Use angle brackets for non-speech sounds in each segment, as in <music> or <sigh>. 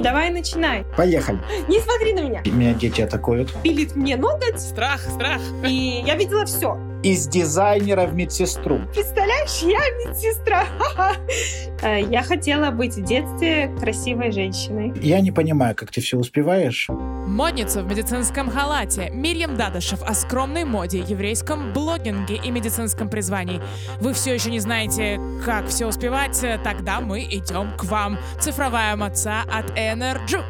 Давай начинай. Поехали. Не смотри на меня. Меня дети атакуют. Пилит мне ноготь, Страх, страх. и я видела все. Из дизайнера в медсестру. Представляешь, я медсестра. <laughs> Э, Я хотела быть в детстве красивой женщиной. Я не понимаю, как ты все успеваешь. Модница в медицинском халате. Мирьям Дадышев о скромной моде, еврейском блогинге и медицинском призвании. Вы все еще не знаете, как все успевать? Тогда мы идем к вам. Цифровая маца от Energy.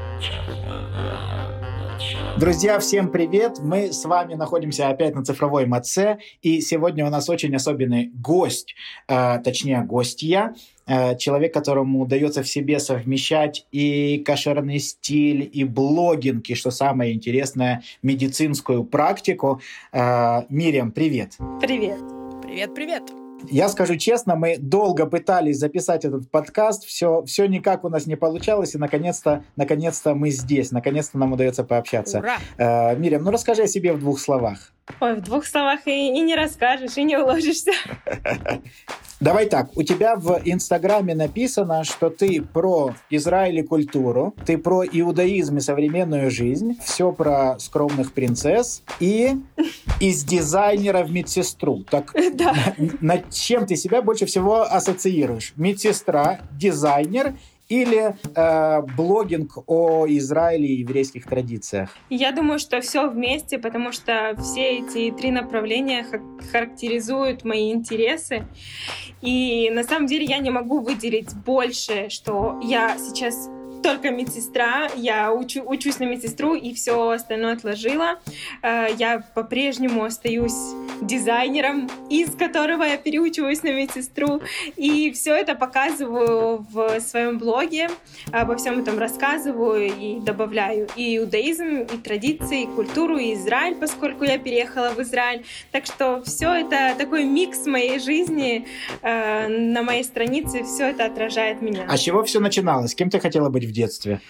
Друзья, всем привет! Мы с вами находимся опять на цифровой МАЦе, и сегодня у нас очень особенный гость, э, точнее гостья, э, человек, которому удается в себе совмещать и кошерный стиль, и блогинг, и, что самое интересное, медицинскую практику. Э, Мириам, привет! Привет. Привет, привет. Я скажу честно, мы долго пытались записать этот подкаст, все, все никак у нас не получалось, и наконец-то, наконец-то мы здесь, наконец-то нам удается пообщаться. Ура. Э, Мириам, ну расскажи о себе в двух словах. Ой, в двух словах и, и не расскажешь, и не уложишься. <laughs> Давай так, у тебя в Инстаграме написано, что ты про Израиль и культуру, ты про иудаизм и современную жизнь, все про скромных принцесс и <laughs> из дизайнера в медсестру. Так <laughs> Да. над чем ты себя больше всего ассоциируешь? Медсестра, дизайнер или э, блогинг о Израиле и еврейских традициях? Я думаю, что все вместе, потому что все эти три направления ха- характеризуют мои интересы. И на самом деле я не могу выделить больше, что я сейчас только медсестра, я учу, учусь на медсестру и все остальное отложила. Э, Я по-прежнему остаюсь дизайнером, из которого я переучиваюсь на медсестру. И все это показываю в своем блоге, обо всем этом рассказываю и добавляю и иудаизм, и традиции, и культуру, и Израиль, поскольку я переехала в Израиль. Так что все это такой микс моей жизни э, на моей странице, все это отражает меня. А с чего все начиналось? Кем ты хотела быть в детстве?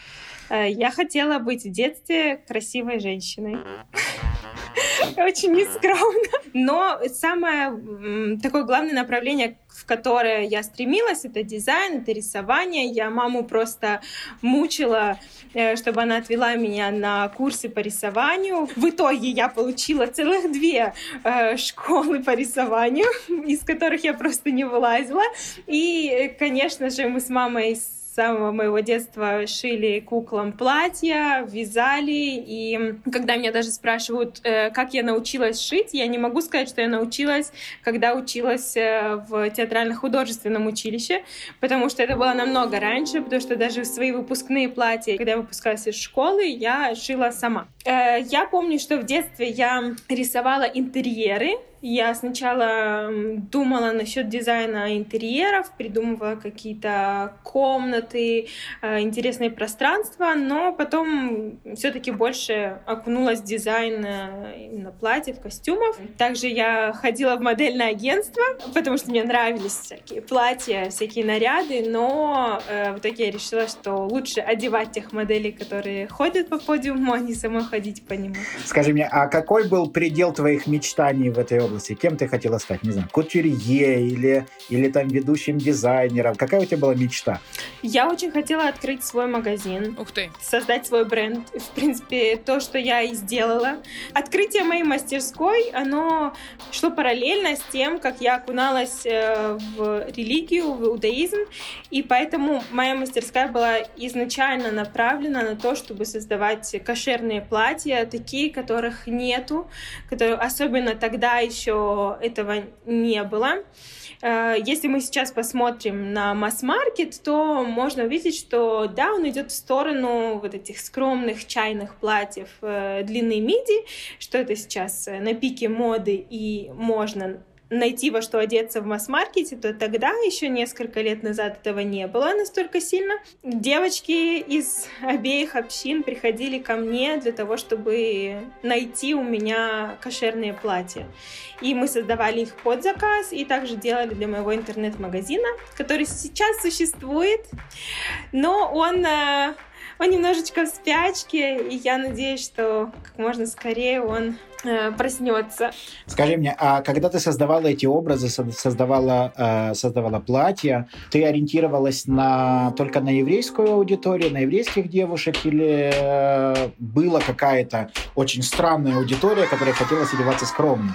Э, Я хотела быть в детстве красивой женщиной. <laughs> Очень нескромно. Но самое такое главное направление, в которое я стремилась, это дизайн, это рисование. Я маму просто мучила, э, чтобы она отвела меня на курсы по рисованию. В итоге я получила целых две э, школы по рисованию, <laughs> из которых я просто не вылазила. И, конечно же, мы с мамой самого моего детства шили куклам платья, вязали. И когда меня даже спрашивают, э, как я научилась шить, я не могу сказать, что я научилась, когда училась э, в театрально-художественном училище, потому что это было намного раньше, потому что даже свои выпускные платья, когда я выпускалась из школы, я шила сама. Э, Я помню, что в детстве я рисовала интерьеры, я сначала думала насчет дизайна интерьеров, придумывала какие-то комнаты, э, интересные пространства, но потом все-таки больше окунулась в дизайн э, именно платьев, костюмов. Также я ходила в модельное агентство, потому что мне нравились всякие платья, всякие наряды, но в итоге я решила, что лучше одевать тех моделей, которые ходят по подиуму, а не самой ходить по нему. Скажи мне, а какой был предел твоих мечтаний в этой области? Кем ты хотела стать? Не знаю, кутюрье или, или там ведущим дизайнером? Какая у тебя была мечта? Я очень хотела открыть свой магазин. Ух ты. создать свой бренд. В принципе, то, что я и сделала. Открытие моей мастерской, оно шло параллельно с тем, как я окуналась э, в религию, в иудаизм, и поэтому моя мастерская была изначально направлена на то, чтобы создавать кошерные платья, такие, которых нету, которые, особенно тогда еще этого не было. Э, Если мы сейчас посмотрим на масс-маркет, то можно увидеть, что да, он идет в сторону вот этих скромных чайных платьев э, длины миди, что это сейчас э, на пике моды и можно найти во что одеться в масс-маркете, то тогда, еще несколько лет назад, этого не было настолько сильно. Девочки из обеих общин приходили ко мне для того, чтобы найти у меня кошерные платья. И мы создавали их под заказ, и также делали для моего интернет-магазина, который сейчас существует, но он э, он немножечко в спячке, и я надеюсь, что как можно скорее он э, проснется. Скажи мне, а когда ты создавала эти образы, создавала, э, создавала платья, ты ориентировалась на, только на еврейскую аудиторию, на еврейских девушек, или э, была какая-то очень странная аудитория, которая хотела одеваться скромно?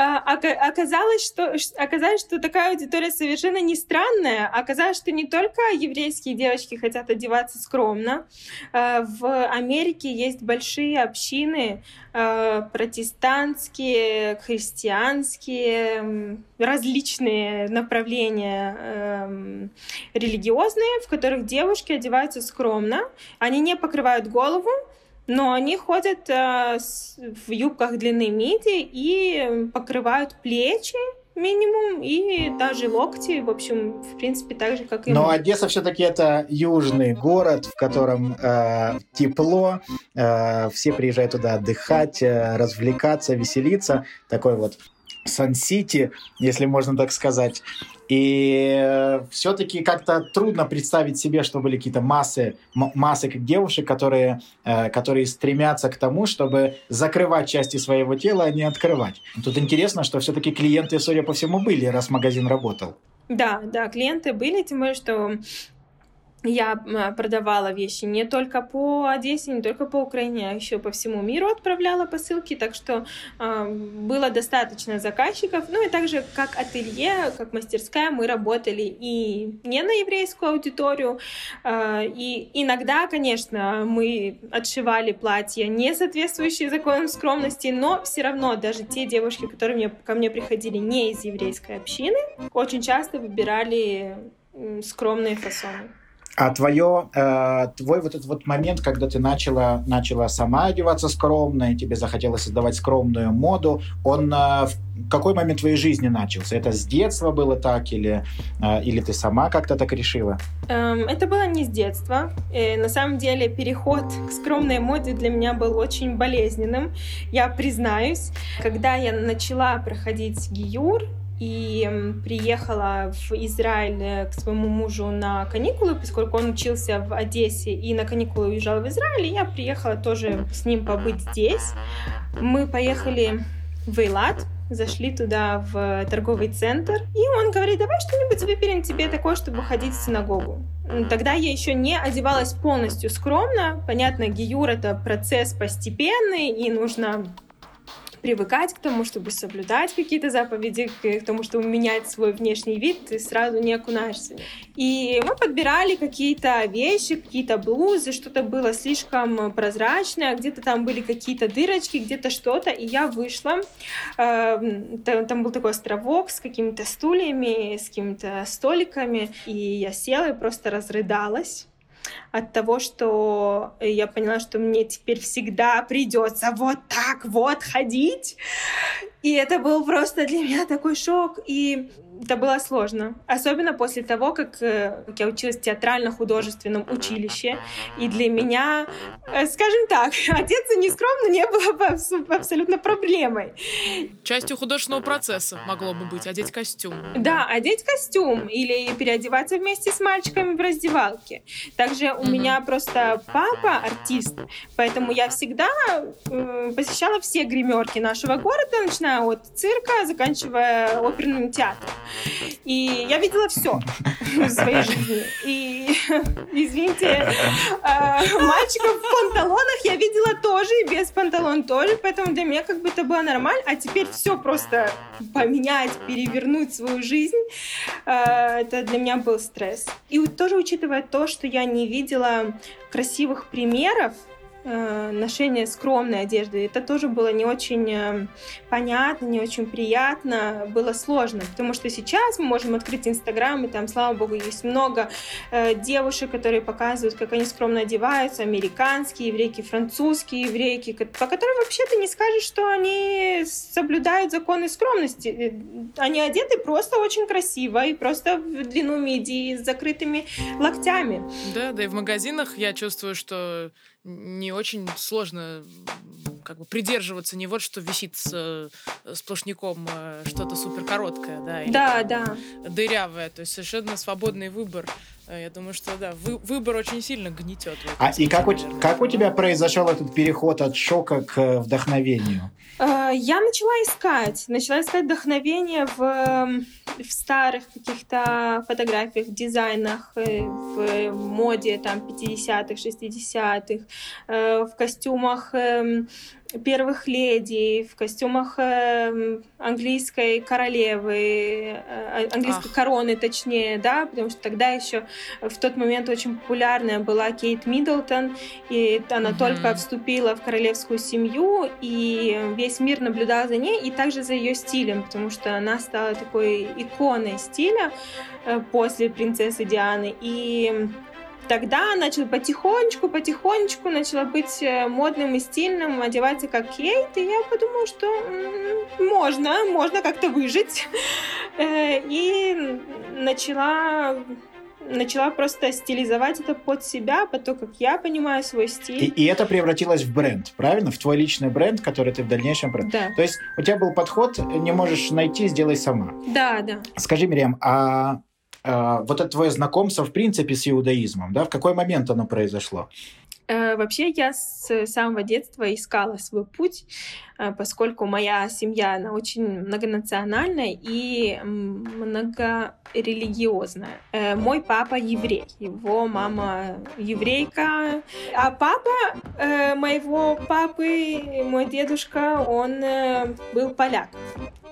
А, оказалось, что, оказалось, что такая аудитория совершенно не странная. Оказалось, что не только еврейские девочки хотят одеваться скромно. А, в Америке есть большие общины а, протестантские, христианские, различные направления религиозные, в которых девушки одеваются скромно. Они не покрывают голову, но они ходят э, с, в юбках длины миди и покрывают плечи минимум и даже локти, в общем, в принципе, так же, как и Но мы. Одесса все-таки это южный город, в котором э, тепло, э, все приезжают туда отдыхать, э, развлекаться, веселиться. Такой вот Сан-Сити, если можно так сказать. И э, все-таки как-то трудно представить себе, что были какие-то массы, массы девушек, которые, э, которые стремятся к тому, чтобы закрывать части своего тела, а не открывать. Тут интересно, что все-таки клиенты, судя по всему, были, раз магазин работал. Да, да, клиенты были, тем более, что я продавала вещи не только по Одессе, не только по Украине, а еще по всему миру отправляла посылки, так что э, было достаточно заказчиков. Ну и также как ателье, как мастерская мы работали и не на еврейскую аудиторию, э, и иногда, конечно, мы отшивали платья, не соответствующие законам скромности, но все равно даже те девушки, которые мне, ко мне приходили не из еврейской общины, очень часто выбирали скромные фасоны. А твое, э, твой вот этот вот момент, когда ты начала, начала сама одеваться скромно, и тебе захотелось создавать скромную моду, он э, в какой момент твоей жизни начался? Это с детства было так или, э, или ты сама как-то так решила? Эм, это было не с детства. И, на самом деле переход к скромной моде для меня был очень болезненным, я признаюсь. Когда я начала проходить гиюр, и приехала в Израиль э, к своему мужу на каникулы, поскольку он учился в Одессе и на каникулы уезжал в Израиль, и я приехала тоже с ним побыть здесь. Мы поехали в Эйлат, зашли туда в торговый центр, и он говорит, давай что-нибудь выберем тебе такое, чтобы ходить в синагогу. Тогда я еще не одевалась полностью скромно. Понятно, гиюр — это процесс постепенный, и нужно привыкать к тому, чтобы соблюдать какие-то заповеди, к тому, чтобы менять свой внешний вид, ты сразу не окунаешься. И мы подбирали какие-то вещи, какие-то блузы, что-то было слишком прозрачное, где-то там были какие-то дырочки, где-то что-то, и я вышла. Эм, там был такой островок с какими-то стульями, с какими-то столиками, и я села и просто разрыдалась от того, что я поняла, что мне теперь всегда придется вот так вот ходить. И это был просто для меня такой шок. И это было сложно. Особенно после того, как, э, как я училась в театрально-художественном училище. И для меня, э, скажем так, <laughs> одеться нескромно не было бы абсолютно проблемой. Частью художественного процесса могло бы быть одеть костюм. Да, одеть костюм или переодеваться вместе с мальчиками в раздевалке. Также у mm-hmm. меня просто папа артист, поэтому я всегда э, посещала все гримерки нашего города, начиная от цирка, заканчивая оперным театром. И я видела все в своей жизни. И, извините, э, мальчиков в панталонах я видела тоже, и без панталон тоже, поэтому для меня как бы это было нормально. А теперь все просто поменять, перевернуть свою жизнь, э, это для меня был стресс. И тоже учитывая то, что я не видела красивых примеров, ношение скромной одежды. Это тоже было не очень э, понятно, не очень приятно, было сложно, потому что сейчас мы можем открыть Инстаграм, и там, слава богу, есть много э, девушек, которые показывают, как они скромно одеваются, американские еврейки, французские еврейки, по которым вообще ты не скажешь, что они соблюдают законы скромности. Э, они одеты просто очень красиво и просто в длину мидии с закрытыми локтями. Да, да и в магазинах я чувствую, что не очень сложно как бы придерживаться не вот что висит с, э, сплошняком э, что-то супер короткое, да, или Да, да. дырявое, то есть совершенно свободный выбор. Э, Я думаю, что да, вы- выбор очень сильно гнетет. А и как у, как у тебя произошел этот переход от шока к э, вдохновению? Э, Я начала искать, начала искать вдохновение в, эм, в старых каких-то фотографиях, дизайнах, в моде там 50-х, 60-х, э, в костюмах эм, первых леди, в костюмах эм, английской королевы, э, английской Ах. короны, точнее, да, потому что тогда еще в тот момент очень популярная была Кейт Миддлтон, и она Мгм. только вступила в королевскую семью, и весь мир наблюдал за ней, и также за ее стилем, потому что она стала такой иконой стиля э, после принцессы Дианы. И тогда начал потихонечку, потихонечку начала быть э, модным и стильным, одеваться как Кейт, и я подумала, что можно, можно как-то выжить. Э, И начала начала просто стилизовать это под себя, под то, как я понимаю свой И, стиль. и это превратилось в бренд, правильно? В твой личный бренд, который ты в дальнейшем... про- Да, То есть у тебя был подход, не можешь найти, сделай сама. да, да. Скажи, Мириам, а, а, вот это твое знакомство, в принципе, с иудаизмом, да? В какой момент оно произошло? Э, Вообще я с самого детства искала свой путь, э, поскольку моя семья, она очень многонациональная и многорелигиозная. Э, Мой папа еврей, его мама еврейка, а папа э, моего папы, мой дедушка, он э, был поляк.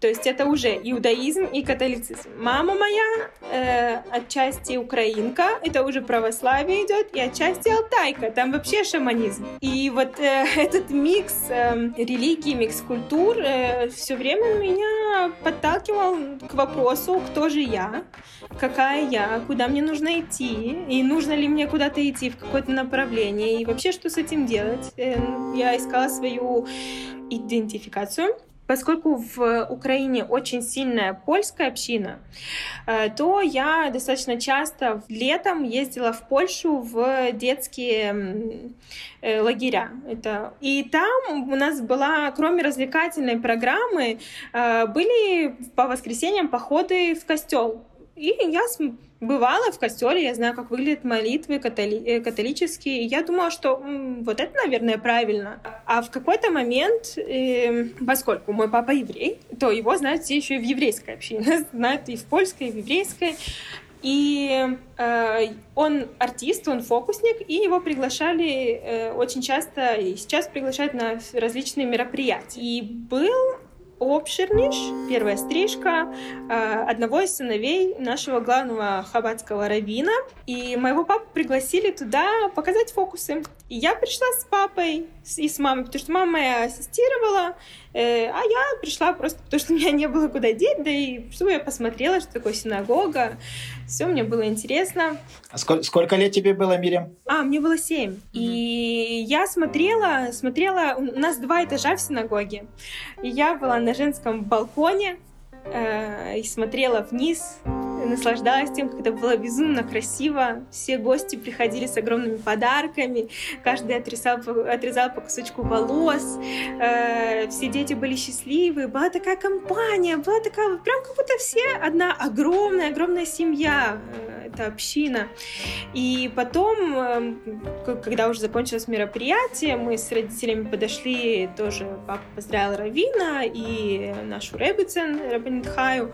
То есть это уже иудаизм и католицизм. Мама моя э, отчасти украинка, это уже православие идет, и отчасти алтайка, там вообще шаманизм. И вот э, <laughs> этот микс э, религии, микс культур все время меня подталкивал к вопросу, кто же я, какая я, куда мне нужно идти, и нужно ли мне куда-то идти в какое-то направление, и вообще что с этим делать. Э, Я искала свою идентификацию. Поскольку в Украине очень сильная польская община, э, то я достаточно часто летом ездила в Польшу в детские э, лагеря. Это... И там у нас была, кроме развлекательной программы, э, были по воскресеньям походы в костел. И я бывала в костеле, я знаю, как выглядят молитвы католи- э, католические. И я думала, что м, вот это, наверное, правильно. А в какой-то момент, э, поскольку мой папа еврей, то его знают все еще и в еврейской общине. <laughs> Знают и в польской, и в еврейской. И э, он артист, он фокусник, и его приглашали э, очень часто, и сейчас приглашают на различные мероприятия. И был Обширниш, первая стрижка э, одного из сыновей нашего главного хаббатского раввина. И моего папу пригласили туда показать фокусы. И я пришла с папой и с мамой, потому что мама моя ассистировала, э, а я пришла просто потому, что меня не было куда деть, да и чтобы я посмотрела, что такое синагога. Все мне было интересно. А сколь- сколько лет тебе было, Мириам? А, мне было семь. И я смотрела, смотрела, у нас два этажа в синагоге. И я была на женском балконе э, и смотрела вниз, наслаждалась тем, как это было безумно красиво. Все гости приходили с огромными подарками, каждый отрезал, отрезал по кусочку волос, э, все дети были счастливы, была такая компания, была такая, прям как будто все одна огромная-огромная семья, э, это община. И потом, к- когда уже закончилось мероприятие, мы с родителями подошли, тоже папа поздравил Равина и нашу Ребицен, Рабинит Хаю,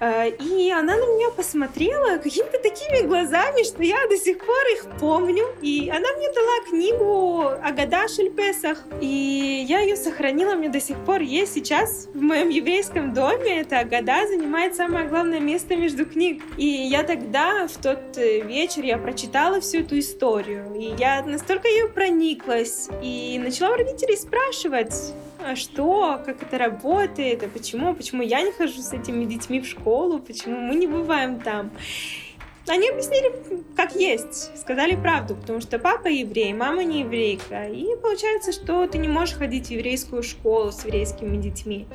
Э, и она на меня посмотрела какими-то такими глазами, что я до сих пор их помню. И она мне дала книгу Агада Шельпесах, и я ее сохранила, мне до сих пор есть сейчас в моем еврейском доме. Эта Агада занимает самое главное место между книг. И я тогда, в тот э, вечер, я прочитала всю эту историю, и я настолько ее прониклась, и начала у родителей спрашивать, а что, как это работает, а почему, почему я не хожу с этими детьми в школу, почему мы не бываем там. Они объяснили, как есть, сказали правду, потому что папа еврей, мама не еврейка, и получается, что ты не можешь ходить в еврейскую школу с еврейскими детьми.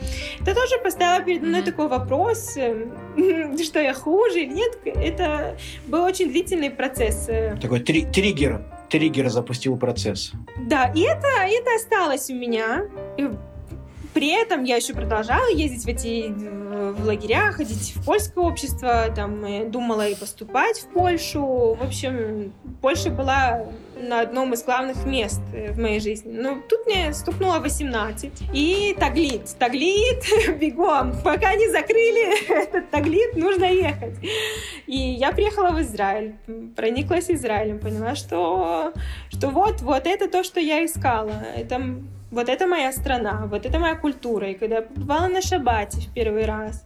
Это тоже поставило передо мной такой вопрос, э, <laughs> что я хуже или нет. Это был очень длительный процесс. э, Такой три- триггер. Триггер запустил процесс. Да, и это, это осталось у меня. При этом я еще продолжала ездить в эти в лагеря, ходить в польское общество, там думала и поступать в Польшу. В общем, Польша была на одном из главных мест э, в моей жизни. Но тут мне стукнуло 18. И таглит. Таглит, <laughs> бегом. Пока не закрыли <laughs> этот таглит, нужно ехать. И я приехала в Израиль. Прониклась Израилем. Поняла, что, что вот, вот это то, что я искала. Это вот это моя страна, вот это моя культура. И когда я побывала на Шабате в первый раз,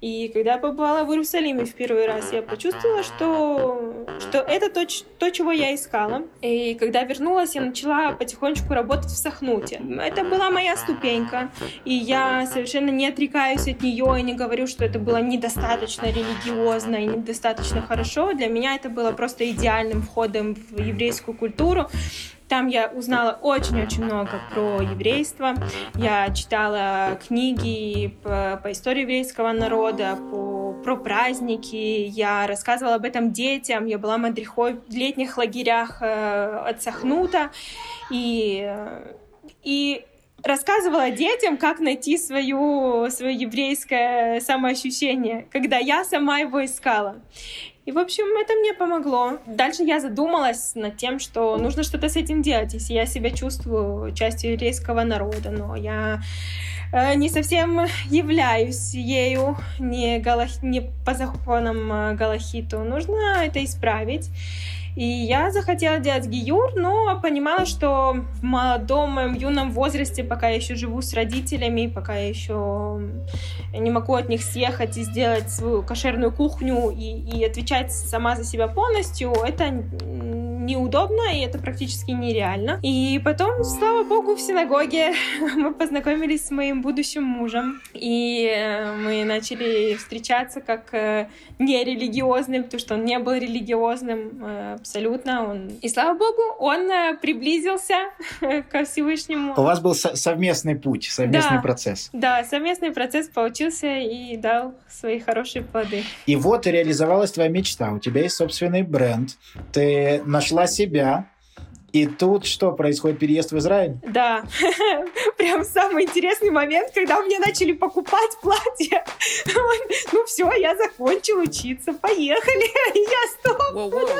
и когда я побывала в Иерусалиме в первый раз, я почувствовала, что, что это то, то, чего я искала. И когда вернулась, я начала потихонечку работать в Сахнуте. Это была моя ступенька, и я совершенно не отрекаюсь от нее и не говорю, что это было недостаточно религиозно и недостаточно хорошо. Для меня это было просто идеальным входом в еврейскую культуру. Там я узнала очень-очень много про еврейство. Я читала книги по, по истории еврейского народа, по, про праздники. Я рассказывала об этом детям. Я была мадрихой в летних лагерях э, от. И, и рассказывала детям, как найти свою, свое еврейское самоощущение, когда я сама его искала. И, в общем, это мне помогло. Дальше я задумалась над тем, что нужно что-то с этим делать, если я себя чувствую частью еврейского народа, но я э, не совсем являюсь ею, не, галах... не по законам э, Галахиту. Нужно это исправить. И я захотела делать гиюр, но понимала, что в молодом юном возрасте, пока я еще живу с родителями, пока я еще не могу от них съехать и сделать свою кошерную кухню и, и отвечать сама за себя полностью, это неудобно, и это практически нереально. И потом, слава богу, в синагоге <laughs> мы познакомились с моим будущим мужем, и э, мы начали встречаться как э, нерелигиозным, потому что он не был религиозным э, абсолютно. Он... И слава богу, он приблизился <laughs> ко Всевышнему. У вас был совместный путь, совместный да, процесс. Да, совместный процесс получился и дал свои хорошие плоды. И вот реализовалась твоя мечта. У тебя есть собственный бренд. Ты нашла нашла себя, и тут что, происходит переезд в Израиль? Да, <laughs> прям самый интересный момент, когда мне начали покупать платья. Ну все, я закончила учиться, поехали. <laughs> Я стоп.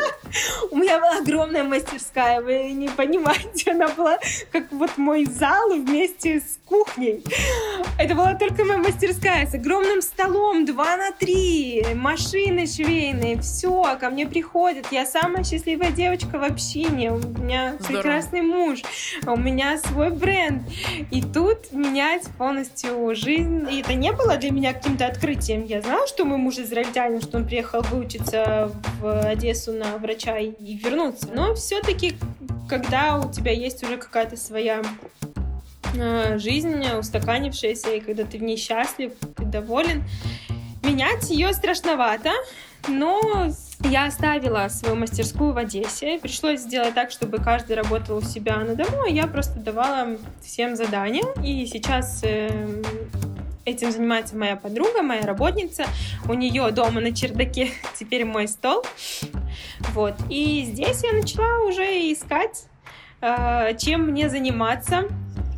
У меня была огромная мастерская, вы не понимаете, она была как вот мой зал вместе с кухней. Это была только моя мастерская с огромным столом 2 на 3, машины швейные, все, ко мне приходят. Я самая счастливая девочка в общине. У меня меня Здорово. прекрасный муж, у меня свой бренд. И тут менять полностью жизнь. И это не было для меня каким-то открытием. Я знала, что мой муж израильтянин, что он приехал выучиться в Одессу на врача и вернуться. Но все-таки, когда у тебя есть уже какая-то своя э, жизнь устаканившаяся, и когда ты в ней счастлив, ты доволен, менять ее страшновато, но я оставила свою мастерскую в Одессе. Пришлось сделать так, чтобы каждый работал у себя на дому. Я просто давала всем задания. И сейчас э, этим занимается моя подруга, моя работница. У нее дома на чердаке <laughs> теперь мой стол. Вот. И здесь я начала уже искать, э, чем мне заниматься.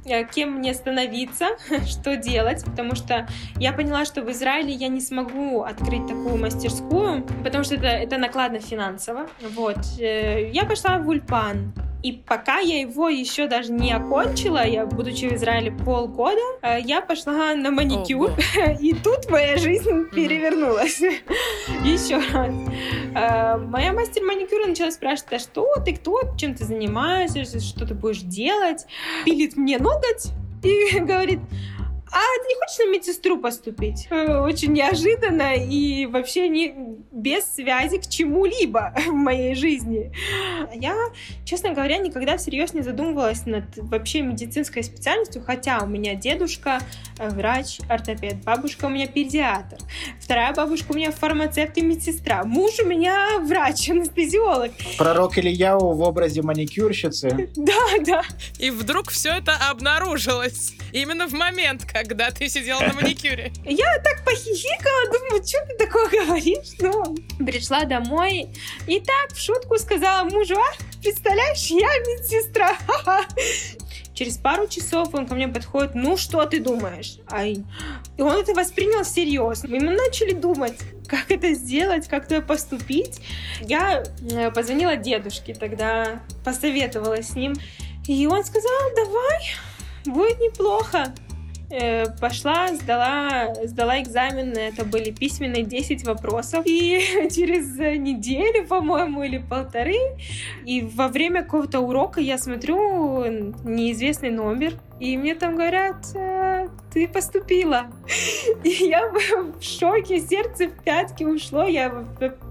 Э, кем мне становиться, <laughs> что делать, потому что я поняла, что в Израиле я не смогу открыть такую мастерскую, потому что это, это накладно финансово. Вот. Э, я пошла в Ульпан, и пока я его еще даже не окончила, я, будучи в Израиле полгода, э, я пошла на маникюр, oh, <laughs> и тут моя жизнь перевернулась. <laughs> Еще раз. Э, моя мастер маникюра начала спрашивать, а что ты, кто, чем ты занимаешься, что ты будешь делать? Пилит мне ноготь и <laughs> говорит, а ты не хочешь на медсестру поступить? Э, очень неожиданно и вообще не без связи к чему-либо <laughs> в моей жизни. Я, честно говоря, никогда всерьез не задумывалась над вообще медицинской специальностью, хотя у меня дедушка э, врач, ортопед, бабушка у меня педиатр, вторая бабушка у меня фармацевт и медсестра, муж у меня врач, <laughs> анестезиолог. Пророк Ильяу в образе маникюрщицы. <laughs> Да, да. И вдруг все это обнаружилось именно в момент, когда ты сидела на маникюре? Я так похихикала, думаю, что ты такое говоришь? Ну, пришла домой и так в шутку сказала мужу, а, представляешь, я медсестра. <laughs> Через пару часов он ко мне подходит, ну что ты думаешь? Ай. И он это воспринял всерьез. И мы начали думать, как это сделать, как туда поступить. Я э, позвонила дедушке тогда, посоветовалась с ним. И он сказал, давай, будет неплохо. Э, пошла, сдала, сдала экзамен, это были письменные 10 вопросов. И <laughs> через неделю, по-моему, или полторы, и во время какого-то урока я смотрю неизвестный номер, и мне там говорят, «Э, ты поступила. <laughs> И я в шоке, сердце в пятки ушло. Я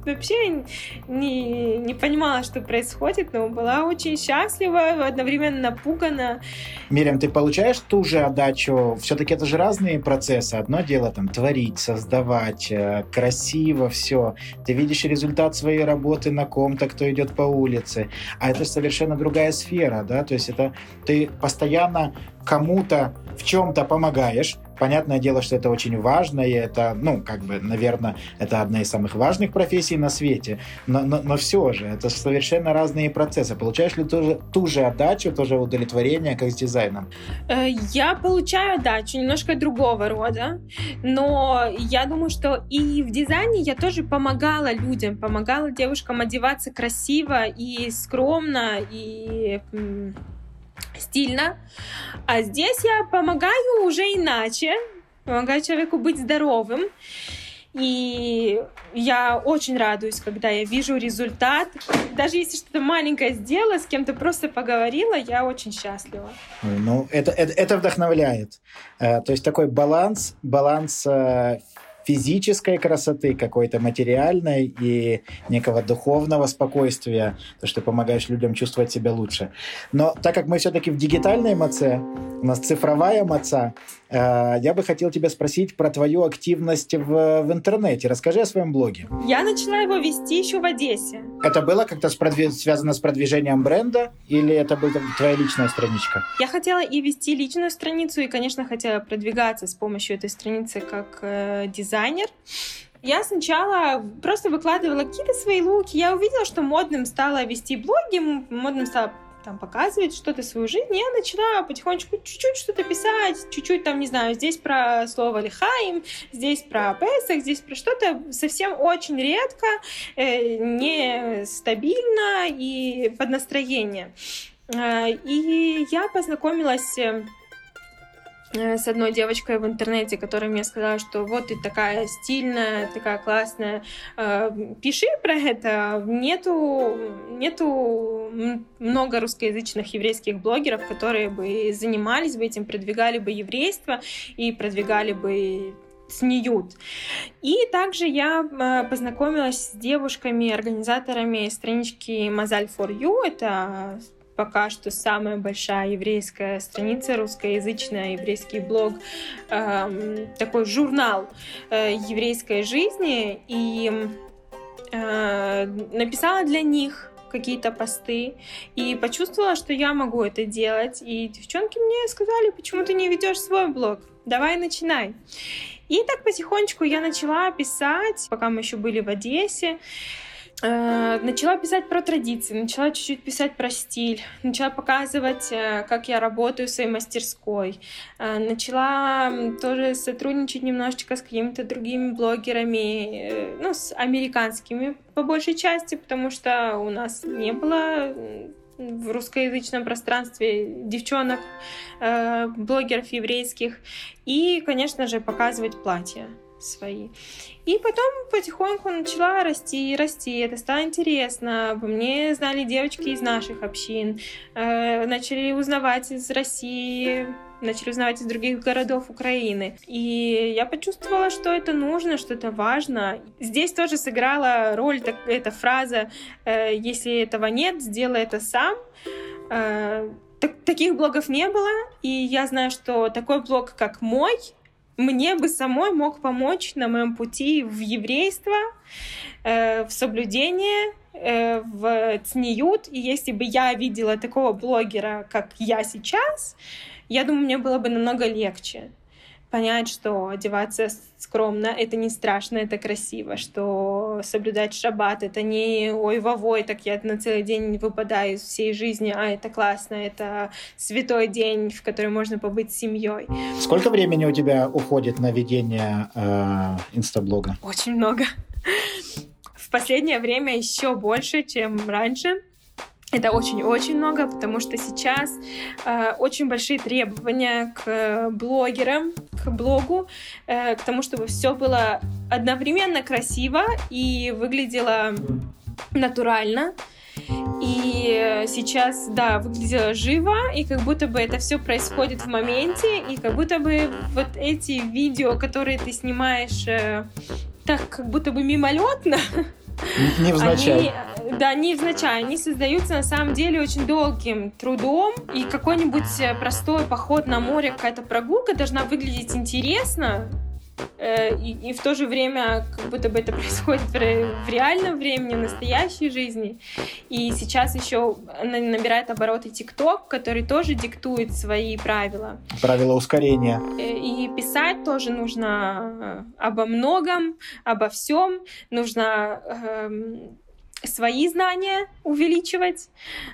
вообще не, не понимала, что происходит, но была очень счастлива, одновременно напугана. Мирям, ты получаешь ту же отдачу? Все-таки это же разные процессы. Одно дело там творить, создавать, э, красиво все. Ты видишь результат своей работы на ком-то, кто идет по улице. А это совершенно другая сфера, да? То есть это ты постоянно кому-то в чем-то помогаешь. Понятное дело, что это очень важно, и это, ну, как бы, наверное, это одна из самых важных профессий на свете, но, но, но все же, это совершенно разные процессы. Получаешь ли ту же, ту же отдачу, то же удовлетворение, как с дизайном? Э, я получаю отдачу немножко другого рода, но я думаю, что и в дизайне я тоже помогала людям, помогала девушкам одеваться красиво и скромно, и стильно. А здесь я помогаю уже иначе, помогаю человеку быть здоровым. И я очень радуюсь, когда я вижу результат. Даже если что-то маленькое сделала, с кем-то просто поговорила, я очень счастлива. Ну, это, это, это вдохновляет. Э, то есть такой баланс, баланс э, физической красоты, какой-то материальной и некого духовного спокойствия, то, что ты помогаешь людям чувствовать себя лучше. Но так как мы все-таки в дигитальной маце, у нас цифровая маца, я бы хотел тебя спросить про твою активность в, в интернете. Расскажи о своем блоге. Я начала его вести еще в Одессе. Это было как-то продвиж... связано с продвижением бренда или это была твоя личная страничка? Я хотела и вести личную страницу, и, конечно, хотела продвигаться с помощью этой страницы как э, дизайнер дизайнер. Я сначала просто выкладывала какие-то свои луки. Я увидела, что модным стало вести блоги, модным стало там показывать что-то свою жизнь, я начала потихонечку чуть-чуть что-то писать, чуть-чуть там, не знаю, здесь про слово лихаим, здесь про Песах, здесь про что-то совсем очень редко, э, нестабильно и под настроение. Э, и я познакомилась э, с одной девочкой в интернете, которая мне сказала, что вот ты такая стильная, такая классная, э, пиши про это. Нету, нету много русскоязычных еврейских блогеров, которые бы занимались бы этим, продвигали бы еврейство и продвигали бы снюют. И также я э, познакомилась с девушками, организаторами странички Мазаль for You. Это пока что самая большая еврейская страница, русскоязычная, еврейский блог, э, такой журнал э, еврейской жизни, и э, написала для них какие-то посты и почувствовала, что я могу это делать. И девчонки мне сказали, почему ты не ведешь свой блог? Давай начинай. И так потихонечку я начала писать, пока мы еще были в Одессе. Э, начала писать про традиции, начала чуть-чуть писать про стиль, начала показывать, э, как я работаю в своей мастерской, э, начала тоже сотрудничать немножечко с какими-то другими блогерами, ну, с американскими по большей части, потому что у нас не было в русскоязычном пространстве девчонок, блогеров еврейских, и, конечно же, показывать платья свои. И потом потихоньку начала расти, расти. Это стало интересно. Обо мне знали девочки из наших общин. Э, начали узнавать из России, начали узнавать из других городов Украины. И я почувствовала, что это нужно, что это важно. Здесь тоже сыграла роль так, эта фраза э, «Если этого нет, сделай это сам». Э, так, таких блогов не было, и я знаю, что такой блог, как мой, мне бы самой мог помочь на моем пути в еврейство, э, в соблюдение, э, в цниют. И если бы я видела такого блогера, как я сейчас, я думаю, мне было бы намного легче. Понять, что одеваться скромно — это не страшно, это красиво, что соблюдать шаббат — это не ой вовой, так я на целый день выпадаю из всей жизни, а это классно, это святой день, в который можно побыть с семьей. Сколько времени у тебя уходит на ведение э, инстаблога? Очень много. В последнее время еще больше, чем раньше. Это очень-очень много, потому что сейчас э, очень большие требования к блогерам, к блогу, э, к тому, чтобы все было одновременно красиво и выглядело натурально. И сейчас, да, выглядело живо, и как будто бы это все происходит в моменте, и как будто бы вот эти видео, которые ты снимаешь э, так, как будто бы мимолетно, <laughs> Невзначай. Они, да, невзначай. Они создаются на самом деле очень долгим трудом, и какой-нибудь э, простой поход на море, какая-то прогулка должна выглядеть интересно, Э, и, и в то же время как будто бы это <laughs> происходит в, в реальном времени, в настоящей жизни. И сейчас еще набирает обороты ТикТок, который тоже диктует свои правила. Правила ускорения. Э, и писать тоже нужно э, обо многом, обо всем. Нужно эм, свои знания увеличивать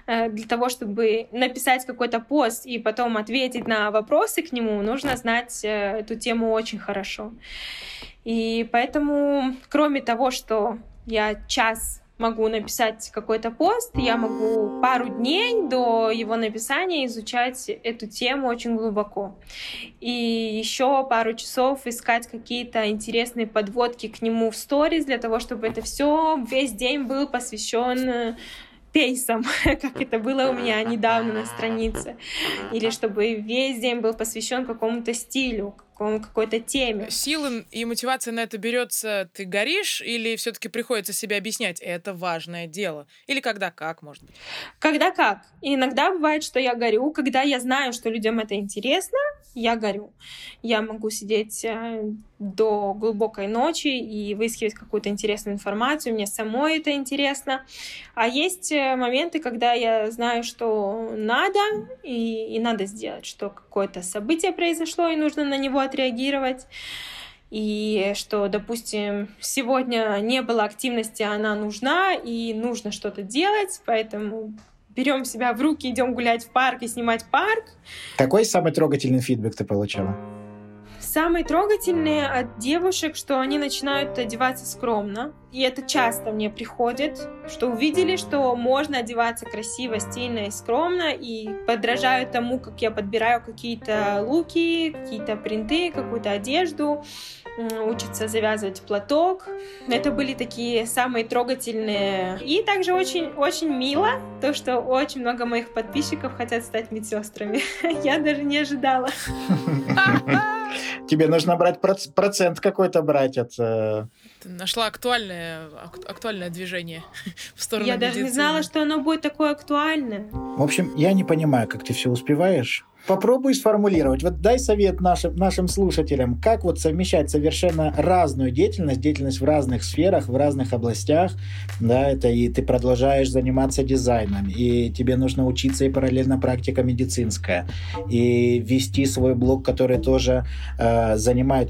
э, для того, чтобы написать какой-то пост и потом ответить на вопросы к нему, нужно знать э, эту тему очень хорошо. И поэтому, кроме того, что я час могу написать какой-то пост, я могу пару дней до его написания изучать эту тему очень глубоко. И еще пару часов искать какие-то интересные подводки к нему в сторис для того, чтобы это все весь день был посвящен пейсом, <laughs> как это было у меня недавно на странице, или чтобы весь день был посвящен какому-то стилю, какой-то теме. Силы и мотивация на это берется, ты горишь, или все-таки приходится себе объяснять, это важное дело? Или когда как, может быть? Когда как. И иногда бывает, что я горю, когда я знаю, что людям это интересно, я горю. Я могу сидеть э, до глубокой ночи и выискивать какую-то интересную информацию, мне самой это интересно. А есть э, моменты, когда я знаю, что надо, и, и надо сделать, что какое-то событие произошло, и нужно на него отреагировать. И что, допустим, сегодня не было активности, она нужна, и нужно что-то делать, поэтому берем себя в руки, идем гулять в парк и снимать парк. Какой самый трогательный фидбэк ты получила? Самые трогательные от девушек, что они начинают одеваться скромно. И это часто мне приходит, что увидели, что можно одеваться красиво, стильно и скромно, и подражают тому, как я подбираю какие-то луки, какие-то принты, какую-то одежду, учатся завязывать платок. Это были такие самые трогательные. И также очень-очень мило то, что очень много моих подписчиков хотят стать медсестрами. <laughs> Я даже не ожидала. <laughs> Тебе нужно брать процент какой-то брать от... Э, Ты нашла актуальное, актуальное движение <laughs> в сторону Я даже не знала, что оно будет такое актуальное. В общем, я не понимаю, как ты все успеваешь. Попробуй сформулировать. Вот дай совет нашим, нашим слушателям, как вот совмещать совершенно разную деятельность, деятельность в разных сферах, в разных областях, да, это и ты продолжаешь заниматься дизайном, и тебе нужно учиться и параллельно практика медицинская, и вести свой блог, который тоже э, занимает,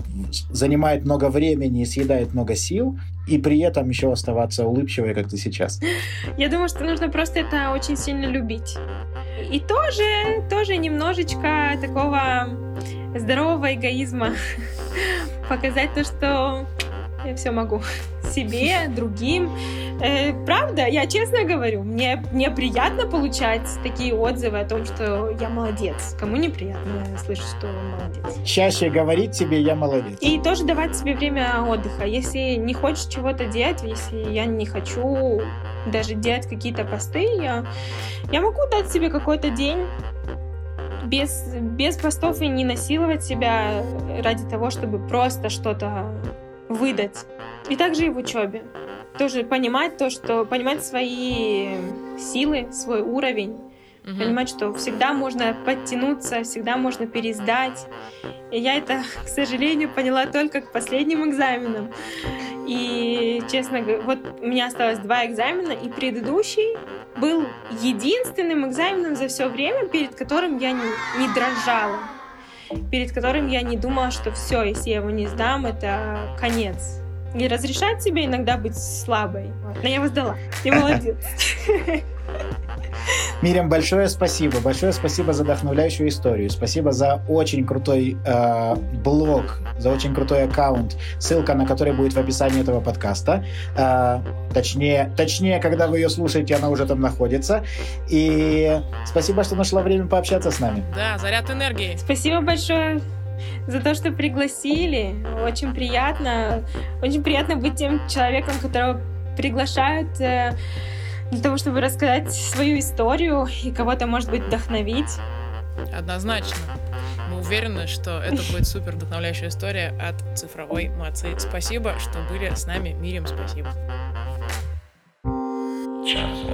занимает много времени и съедает много сил, и при этом еще оставаться улыбчивой, как ты сейчас. Я думаю, что нужно просто это очень сильно любить. И тоже, тоже немножечко такого здорового эгоизма. <laughs> Показать то, что я все могу <laughs> себе, другим. Э, правда, я честно говорю, мне, мне приятно получать такие отзывы о том, что я молодец. Кому неприятно слышать, что молодец. Чаще говорить себе «я молодец». И тоже давать себе время отдыха. Если не хочешь чего-то делать, если я не хочу даже делать какие-то посты, я, я могу дать себе какой-то день без, без постов и не насиловать себя ради того, чтобы просто что-то выдать. И также и в учебе. Тоже понимать то, что понимать свои силы, свой уровень, угу. понимать, что всегда можно подтянуться, всегда можно пересдать. И я это, <laughs> к сожалению, поняла только к последним экзаменам. И, честно говоря, вот у меня осталось два экзамена, и предыдущий был единственным экзаменом за все время, перед которым я не, не дрожала. перед которым я не думала, что все, если я его не сдам, это конец. И разрешать себе иногда быть слабой. Но я его сдала. Ты молодец. Мирям, большое спасибо. Большое спасибо за вдохновляющую историю. Спасибо за очень крутой э, блог, за очень крутой аккаунт, ссылка на который будет в описании этого подкаста. Э, точнее, точнее, когда вы ее слушаете, она уже там находится. И спасибо, что нашла время пообщаться с нами. Да, заряд энергии. Спасибо большое за то, что пригласили. Очень приятно. Очень приятно быть тем человеком, которого приглашают э, для того, чтобы рассказать свою историю и кого-то, может быть, вдохновить. Однозначно. Мы уверены, что это <laughs> будет супер вдохновляющая история от цифровой мацы. Спасибо, что были с нами. Мирим, спасибо. Сейчас